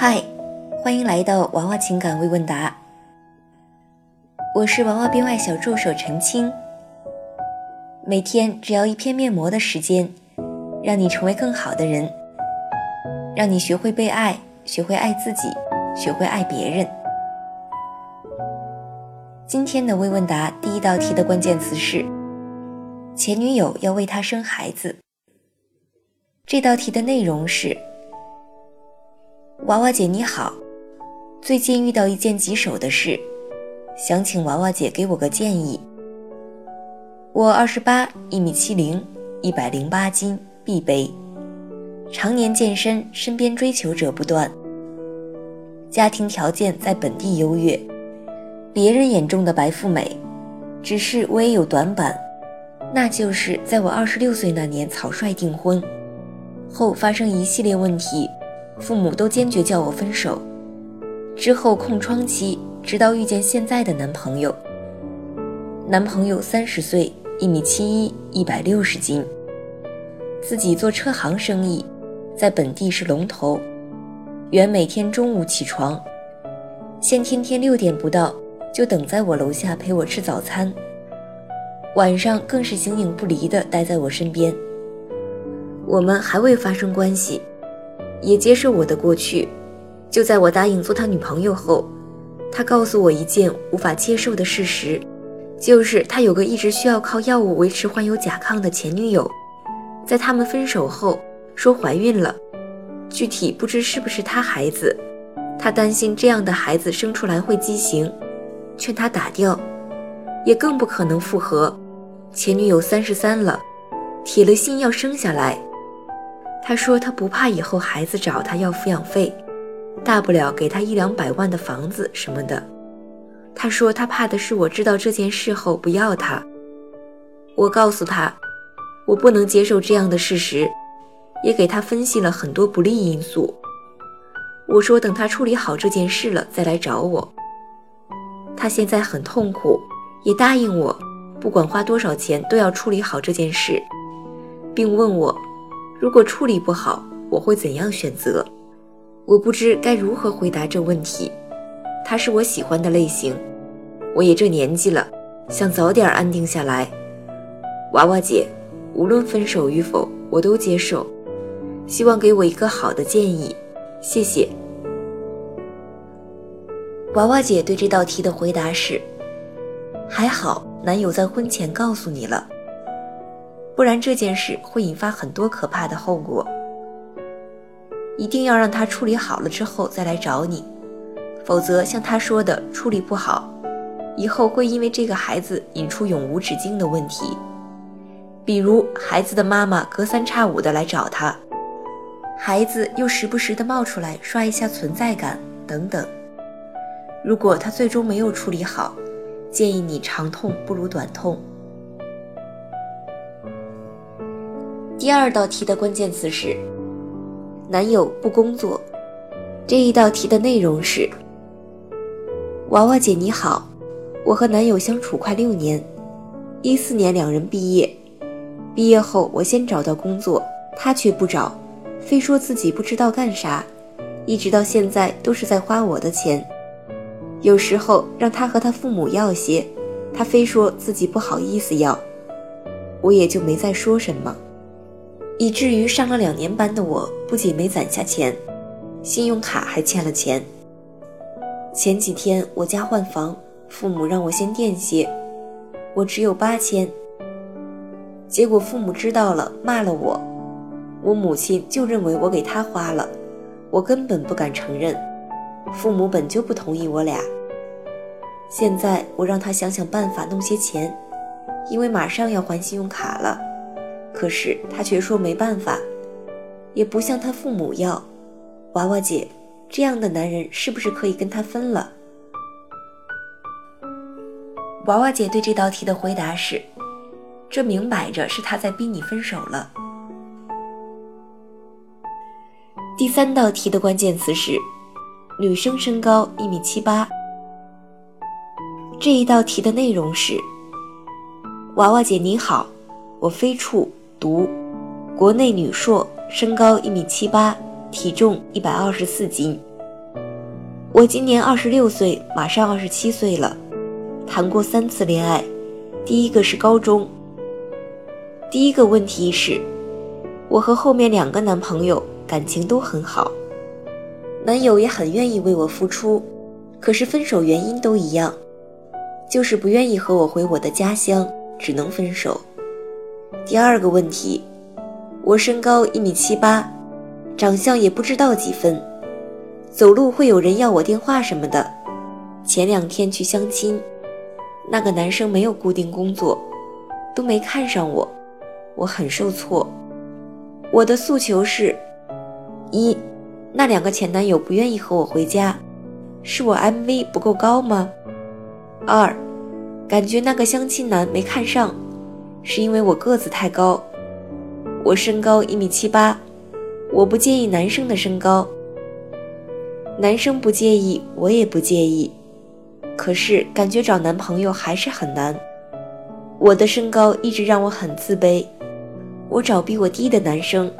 嗨，欢迎来到娃娃情感微问答。我是娃娃编外小助手陈青。每天只要一片面膜的时间，让你成为更好的人，让你学会被爱，学会爱自己，学会爱别人。今天的微问答第一道题的关键词是：前女友要为他生孩子。这道题的内容是：娃娃姐你好，最近遇到一件棘手的事，想请娃娃姐给我个建议。我二十八，一米七零，一百零八斤，B 杯，常年健身，身边追求者不断，家庭条件在本地优越，别人眼中的白富美，只是我也有短板，那就是在我二十六岁那年草率订婚。后发生一系列问题，父母都坚决叫我分手。之后空窗期，直到遇见现在的男朋友。男朋友三十岁，一米七一，一百六十斤，自己做车行生意，在本地是龙头。原每天中午起床，现天天六点不到就等在我楼下陪我吃早餐，晚上更是形影不离的待在我身边。我们还未发生关系，也接受我的过去。就在我答应做他女朋友后，他告诉我一件无法接受的事实，就是他有个一直需要靠药物维持患有甲亢的前女友，在他们分手后说怀孕了，具体不知是不是他孩子。他担心这样的孩子生出来会畸形，劝他打掉，也更不可能复合。前女友三十三了，铁了心要生下来。他说他不怕以后孩子找他要抚养费，大不了给他一两百万的房子什么的。他说他怕的是我知道这件事后不要他。我告诉他，我不能接受这样的事实，也给他分析了很多不利因素。我说等他处理好这件事了再来找我。他现在很痛苦，也答应我，不管花多少钱都要处理好这件事，并问我。如果处理不好，我会怎样选择？我不知该如何回答这问题。他是我喜欢的类型，我也这年纪了，想早点安定下来。娃娃姐，无论分手与否，我都接受。希望给我一个好的建议，谢谢。娃娃姐对这道题的回答是：还好，男友在婚前告诉你了。不然这件事会引发很多可怕的后果，一定要让他处理好了之后再来找你，否则像他说的处理不好，以后会因为这个孩子引出永无止境的问题，比如孩子的妈妈隔三差五的来找他，孩子又时不时的冒出来刷一下存在感等等。如果他最终没有处理好，建议你长痛不如短痛。第二道题的关键词是男友不工作。这一道题的内容是：娃娃姐你好，我和男友相处快六年，一四年两人毕业，毕业后我先找到工作，他却不找，非说自己不知道干啥，一直到现在都是在花我的钱。有时候让他和他父母要些，他非说自己不好意思要，我也就没再说什么。以至于上了两年班的我，不仅没攒下钱，信用卡还欠了钱。前几天我家换房，父母让我先垫些，我只有八千。结果父母知道了，骂了我。我母亲就认为我给他花了，我根本不敢承认。父母本就不同意我俩。现在我让他想想办法弄些钱，因为马上要还信用卡了。可是他却说没办法，也不向他父母要。娃娃姐，这样的男人是不是可以跟他分了？娃娃姐对这道题的回答是：这明摆着是他在逼你分手了。第三道题的关键词是：女生身高一米七八。这一道题的内容是：娃娃姐你好，我非处。读，国内女硕，身高一米七八，体重一百二十四斤，我今年二十六岁，马上二十七岁了，谈过三次恋爱，第一个是高中。第一个问题是，我和后面两个男朋友感情都很好，男友也很愿意为我付出，可是分手原因都一样，就是不愿意和我回我的家乡，只能分手。第二个问题，我身高一米七八，长相也不知道几分，走路会有人要我电话什么的。前两天去相亲，那个男生没有固定工作，都没看上我。我很受挫，我的诉求是：一，那两个前男友不愿意和我回家，是我 MV 不够高吗？二，感觉那个相亲男没看上，是因为我个子太高，我身高一米七八，我不介意男生的身高，男生不介意，我也不介意，可是感觉找男朋友还是很难，我的身高一直让我很自卑。我找比我低的男生，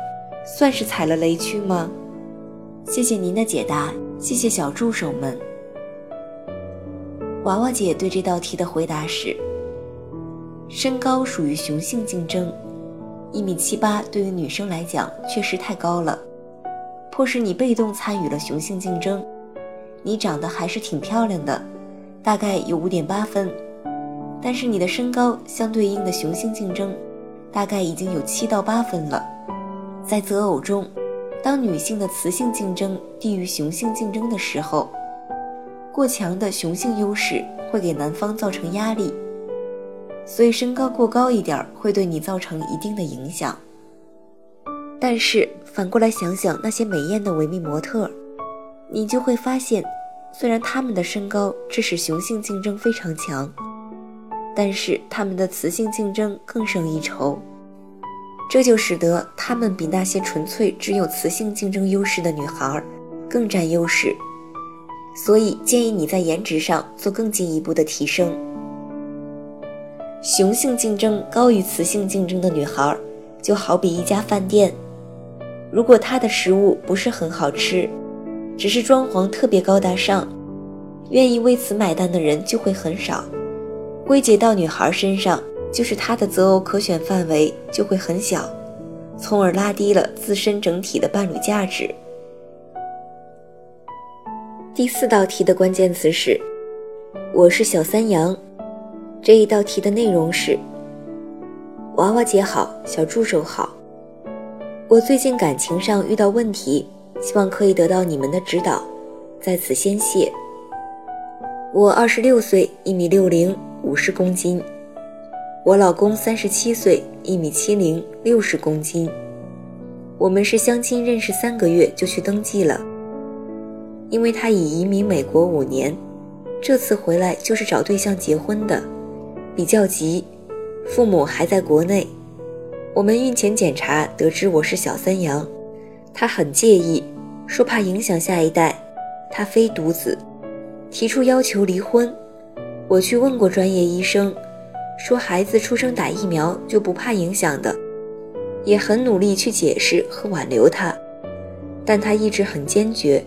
算是踩了雷区吗？谢谢您的解答，谢谢小助手们。娃娃姐对这道题的回答是：身高属于雄性竞争，一米七八对于女生来讲确实太高了，迫使你被动参与了雄性竞争。你长得还是挺漂亮的，大概有五点八分，但是你的身高相对应的雄性竞争。大概已经有七到八分了。在择偶中，当女性的雌性竞争低于雄性竞争的时候，过强的雄性优势会给男方造成压力，所以身高过高一点会对你造成一定的影响。但是反过来想想那些美艳的维密模特，你就会发现，虽然他们的身高致使雄性竞争非常强。但是他们的雌性竞争更胜一筹，这就使得他们比那些纯粹只有雌性竞争优势的女孩更占优势。所以建议你在颜值上做更进一步的提升。雄性竞争高于雌性竞争的女孩，就好比一家饭店，如果它的食物不是很好吃，只是装潢特别高大上，愿意为此买单的人就会很少。归结到女孩身上，就是她的择偶可选范围就会很小，从而拉低了自身整体的伴侣价值。第四道题的关键词是“我是小三阳”，这一道题的内容是：娃娃姐好，小助手好，我最近感情上遇到问题，希望可以得到你们的指导，在此先谢。我二十六岁，一米六零。五十公斤，我老公三十七岁，一米七零，六十公斤。我们是相亲认识三个月就去登记了，因为他已移民美国五年，这次回来就是找对象结婚的，比较急，父母还在国内。我们孕前检查得知我是小三阳，他很介意，说怕影响下一代，他非独子，提出要求离婚。我去问过专业医生，说孩子出生打疫苗就不怕影响的，也很努力去解释和挽留他，但他一直很坚决。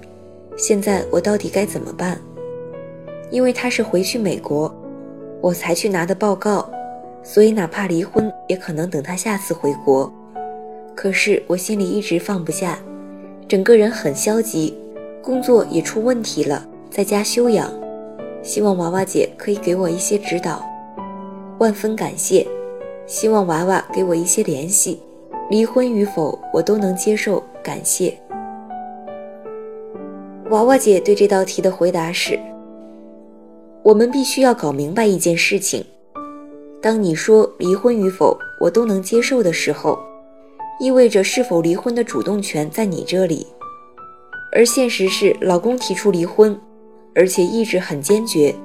现在我到底该怎么办？因为他是回去美国，我才去拿的报告，所以哪怕离婚也可能等他下次回国。可是我心里一直放不下，整个人很消极，工作也出问题了，在家休养。希望娃娃姐可以给我一些指导，万分感谢。希望娃娃给我一些联系，离婚与否我都能接受。感谢。娃娃姐对这道题的回答是：我们必须要搞明白一件事情。当你说离婚与否我都能接受的时候，意味着是否离婚的主动权在你这里，而现实是老公提出离婚。而且意志很坚决，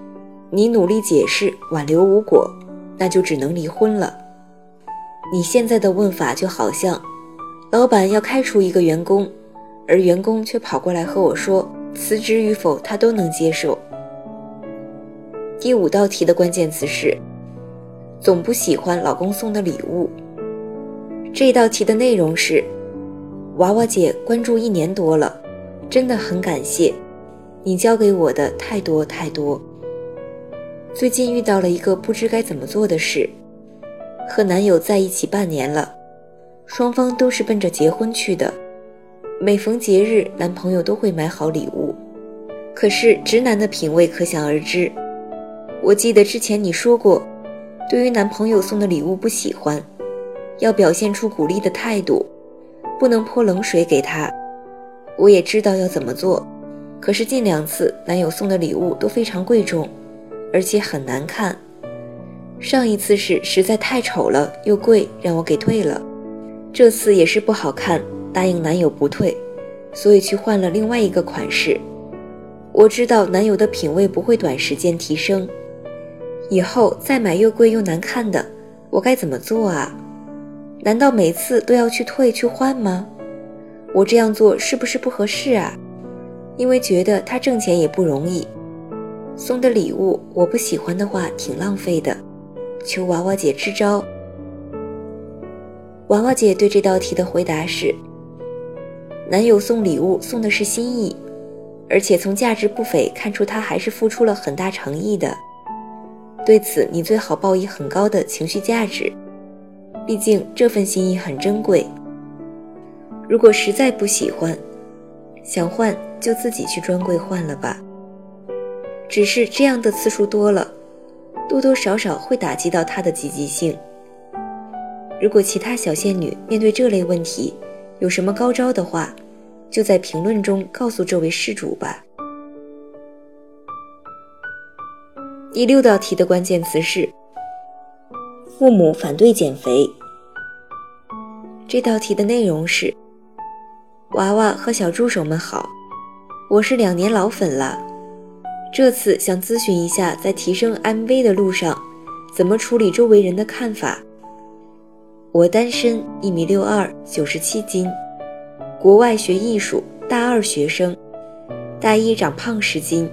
你努力解释挽留无果，那就只能离婚了。你现在的问法就好像，老板要开除一个员工，而员工却跑过来和我说辞职与否他都能接受。第五道题的关键词是，总不喜欢老公送的礼物。这道题的内容是，娃娃姐关注一年多了，真的很感谢。你教给我的太多太多。最近遇到了一个不知该怎么做的事，和男友在一起半年了，双方都是奔着结婚去的。每逢节日，男朋友都会买好礼物，可是直男的品味可想而知。我记得之前你说过，对于男朋友送的礼物不喜欢，要表现出鼓励的态度，不能泼冷水给他。我也知道要怎么做，可是近两次男友送的礼物都非常贵重，而且很难看。上一次是实在太丑了又贵，让我给退了。这次也是不好看。答应男友不退，所以去换了另外一个款式。我知道男友的品味不会短时间提升，以后再买又贵又难看的，我该怎么做啊？难道每次都要去退去换吗？我这样做是不是不合适啊？因为觉得他挣钱也不容易，送的礼物我不喜欢的话挺浪费的，求娃娃姐支招。娃娃姐对这道题的回答是。男友送礼物送的是心意，而且从价值不菲看出他还是付出了很大诚意的。对此，你最好抱以很高的情绪价值，毕竟这份心意很珍贵。如果实在不喜欢，想换就自己去专柜换了吧。只是这样的次数多了，多多少少会打击到他的积极性。如果其他小仙女面对这类问题，有什么高招的话，就在评论中告诉这位施主吧。第六道题的关键词是：父母反对减肥。这道题的内容是：娃娃和小助手们好，我是两年老粉了，这次想咨询一下，在提升 MV 的路上，怎么处理周围人的看法。我单身，一米六二，九十七斤，国外学艺术，大二学生，大一长胖十斤，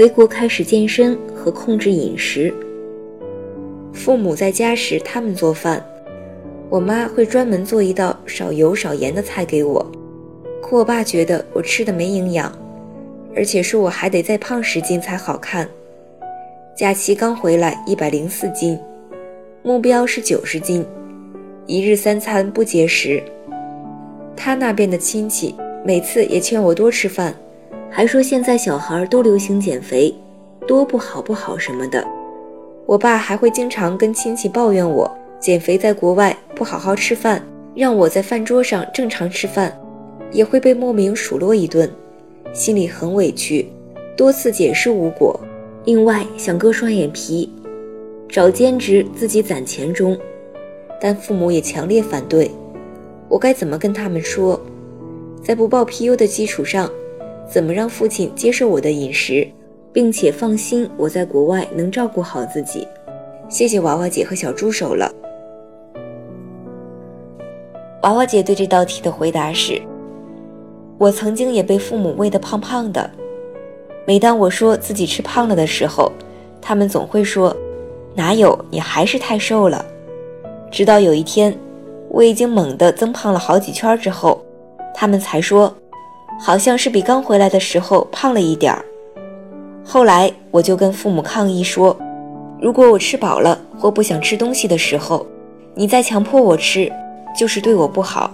回国开始健身和控制饮食。父母在家时他们做饭，我妈会专门做一道少油少盐的菜给我，可我爸觉得我吃的没营养，而且说我还得再胖十斤才好看。假期刚回来，一百零四斤，目标是九十斤。一日三餐不节食，他那边的亲戚每次也劝我多吃饭，还说现在小孩都流行减肥，多不好不好什么的。我爸还会经常跟亲戚抱怨我减肥在国外不好好吃饭，让我在饭桌上正常吃饭，也会被莫名数落一顿，心里很委屈，多次解释无果。另外想割双眼皮，找兼职自己攒钱中。但父母也强烈反对，我该怎么跟他们说？在不报 PU 的基础上，怎么让父亲接受我的饮食，并且放心我在国外能照顾好自己？谢谢娃娃姐和小助手了。娃娃姐对这道题的回答是：我曾经也被父母喂得胖胖的，每当我说自己吃胖了的时候，他们总会说：“哪有，你还是太瘦了。”直到有一天，我已经猛地增胖了好几圈之后，他们才说，好像是比刚回来的时候胖了一点儿。后来我就跟父母抗议说，如果我吃饱了或不想吃东西的时候，你再强迫我吃，就是对我不好，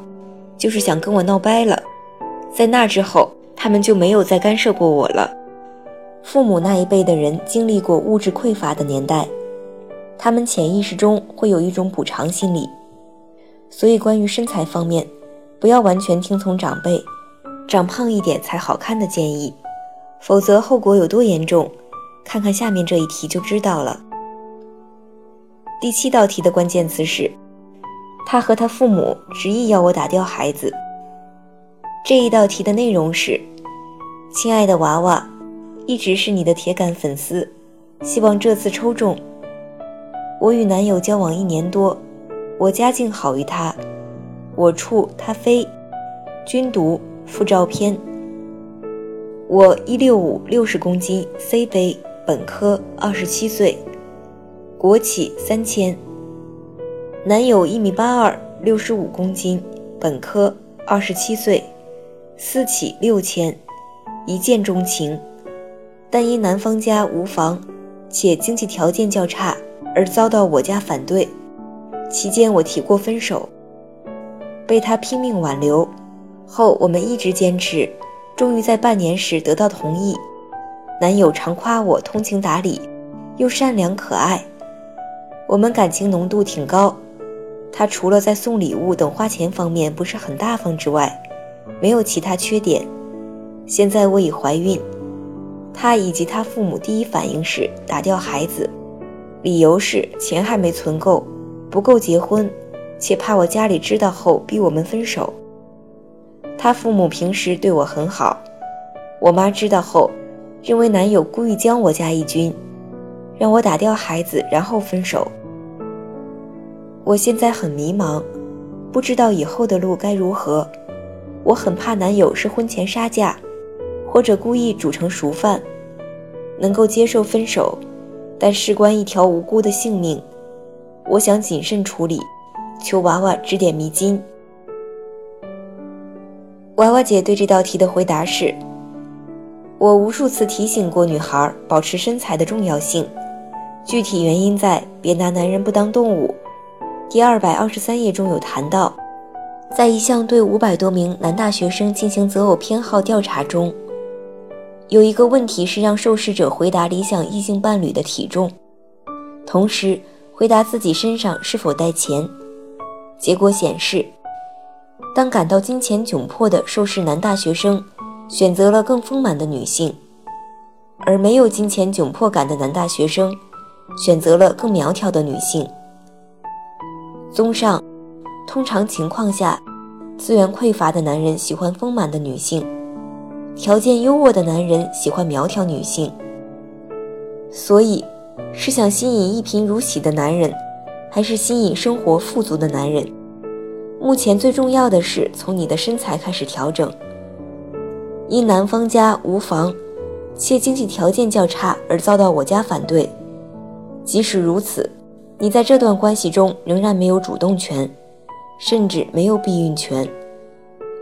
就是想跟我闹掰了。在那之后，他们就没有再干涉过我了。父母那一辈的人经历过物质匮乏的年代。他们潜意识中会有一种补偿心理，所以关于身材方面，不要完全听从长辈长胖一点才好看的建议，否则后果有多严重，看看下面这一题就知道了。第七道题的关键词是，他和他父母执意要我打掉孩子。这一道题的内容是：亲爱的娃娃，一直是你的铁杆粉丝，希望这次抽中。我与男友交往一年多，我家境好于他，我处他非，均读附照片。我一六五六十公斤，C 杯，本科，二十七岁，国企三千。男友一米八二，六十五公斤，本科，二十七岁，私企六千，一见钟情，但因男方家无房，且经济条件较差，而遭到我家反对。期间我提过分手，被他拼命挽留，后我们一直坚持，终于在半年时得到同意。男友常夸我通情达理，又善良可爱，我们感情浓度挺高。他除了在送礼物等花钱方面不是很大方之外，没有其他缺点。现在我已怀孕，他以及他父母第一反应是打掉孩子，理由是钱还没存够，不够结婚，且怕我家里知道后逼我们分手。他父母平时对我很好，我妈知道后，认为男友故意将我家一军，让我打掉孩子然后分手。我现在很迷茫，不知道以后的路该如何，我很怕男友是婚前杀价。或者故意煮成熟饭，能够接受分手，但事关一条无辜的性命，我想谨慎处理，求娃娃指点迷津。娃娃姐对这道题的回答是：我无数次提醒过女孩保持身材的重要性，具体原因在别拿男人不当动物。第二百二十三页中有谈到，在一项对五百多名男大学生进行择偶偏好调查中。有一个问题是让受试者回答理想异性伴侣的体重，同时回答自己身上是否带钱。结果显示，当感到金钱窘迫的受试男大学生选择了更丰满的女性，而没有金钱窘迫感的男大学生选择了更苗条的女性。综上，通常情况下，资源匮乏的男人喜欢丰满的女性。条件优渥的男人喜欢苗条女性，所以是想吸引一贫如洗的男人，还是吸引生活富足的男人？目前最重要的是从你的身材开始调整。因男方家无房，且经济条件较差而遭到我家反对。即使如此，你在这段关系中仍然没有主动权，甚至没有避孕权。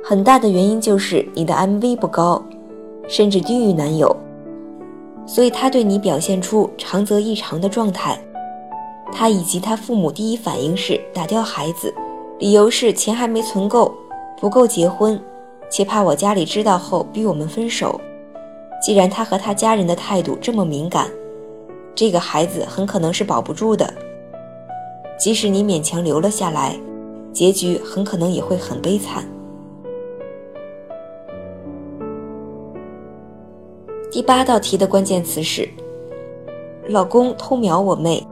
很大的原因就是你的 MV 不高，甚至低于男友，所以他对你表现出长则异常的状态。他以及他父母第一反应是打掉孩子，理由是钱还没存够，不够结婚，且怕我家里知道后逼我们分手。既然他和他家人的态度这么敏感，这个孩子很可能是保不住的。即使你勉强留了下来，结局很可能也会很悲惨。第八道题的关键词是“老公偷瞄我妹”。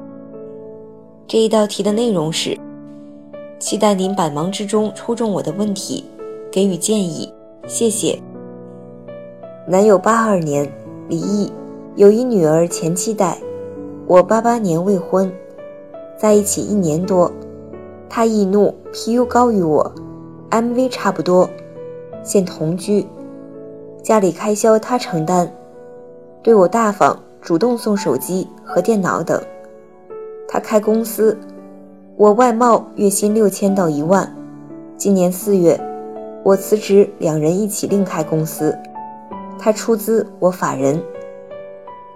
这一道题的内容是：期待您百忙之中抽中我的问题，给予建议，谢谢。男友八二年离异，有一女儿，前妻带。我八八年未婚，在一起一年多。他易怒，PU 高于我，MV 差不多，现同居，家里开销他承担。对我大方，主动送手机和电脑等。他开公司，我外贸，月薪六千到一万。今年四月，我辞职，两人一起另开公司。他出资，我法人，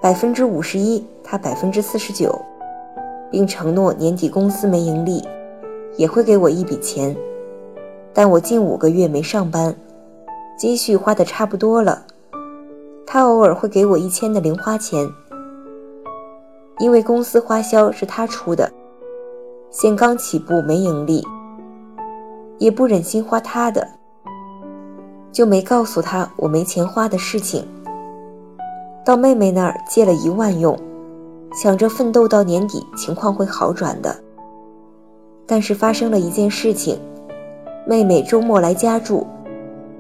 百分之五十一，他百分之四十九，并承诺年底公司没盈利，也会给我一笔钱。但我近五个月没上班，积蓄花的差不多了。他偶尔会给我一千的零花钱，因为公司花销是他出的，现刚起步没盈利，也不忍心花他的，就没告诉他我没钱花的事情。到妹妹那儿借了一万用，想着奋斗到年底情况会好转的。但是发生了一件事情，妹妹周末来家住，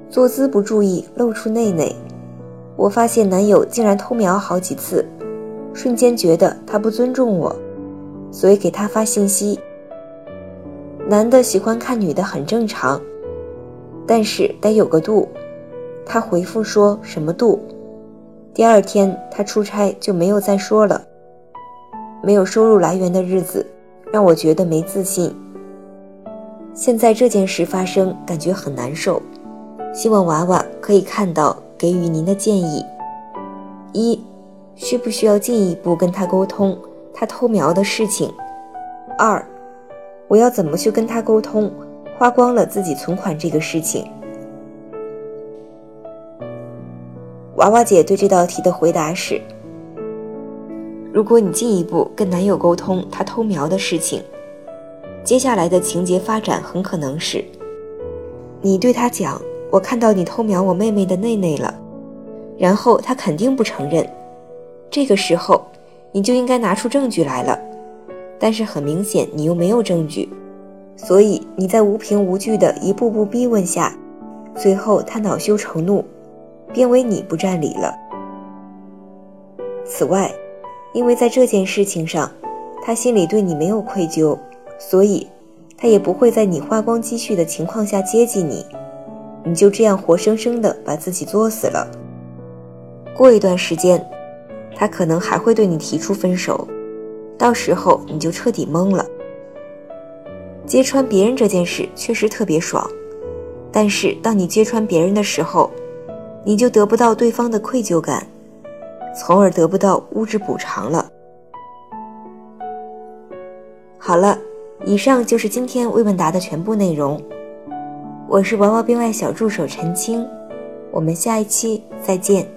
坐姿不注意露出内内。我发现男友竟然偷瞄好几次，瞬间觉得他不尊重我，所以给他发信息。男的喜欢看女的很正常，但是得有个度。他回复说什么度？第二天他出差就没有再说了。没有收入来源的日子，让我觉得没自信。现在这件事发生，感觉很难受。希望娃娃可以看到。给予您的建议：一，需不需要进一步跟他沟通他偷瞄的事情？二，我要怎么去跟他沟通花光了自己存款这个事情？娃娃姐对这道题的回答是：如果你进一步跟男友沟通他偷瞄的事情，接下来的情节发展很可能是，你对他讲。我看到你偷瞄我妹妹的内内了，然后他肯定不承认。这个时候，你就应该拿出证据来了。但是很明显，你又没有证据，所以你在无凭无据的一步步逼问下，最后他恼羞成怒，变为你不占理了。此外，因为在这件事情上，他心里对你没有愧疚，所以他也不会在你花光积蓄的情况下接济你。你就这样活生生的把自己作死了。过一段时间，他可能还会对你提出分手，到时候你就彻底懵了。揭穿别人这件事确实特别爽，但是当你揭穿别人的时候，你就得不到对方的愧疚感，从而得不到物质补偿了。好了，以上就是今天微问答的全部内容。我是娃娃编外小助手陈青，我们下一期再见。